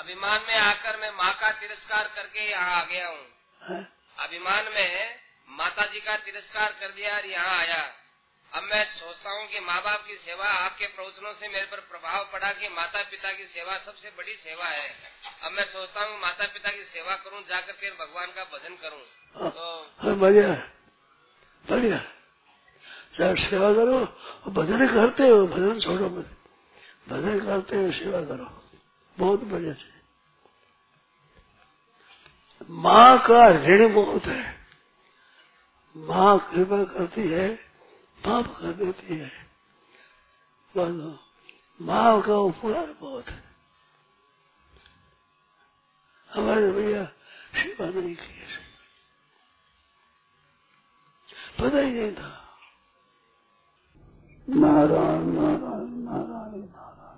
अभिमान में आकर मैं माँ का तिरस्कार करके यहाँ आ गया हूँ। अभिमान में माता जी का तिरस्कार कर दिया और यहाँ आया। अब मैं सोचता हूँ कि माँ बाप की सेवा आपके प्रवचनों से मेरे पर प्रभाव पड़ा कि माता पिता की सेवा सबसे बड़ी सेवा है। अब मैं सोचता हूँ माता पिता की सेवा करूँ जाकर फिर भगवान का भजन करूँ। हाँ, तो हाँ, बढ़िया। बढ़िया। चाहे सेवा करो भजन करते हो भजन छोड़ो भजन करते हो सेवा करो। बहुत बढ़िया से। माँ का ऋण बहुत है। माँ कृपा करती है, पाप कर देती है। बोलो, माँ का उपकार बहुत है। हमारे भैया सेवा नहीं की पता ही नहीं था। नारायण नारायण नारायण नारायण।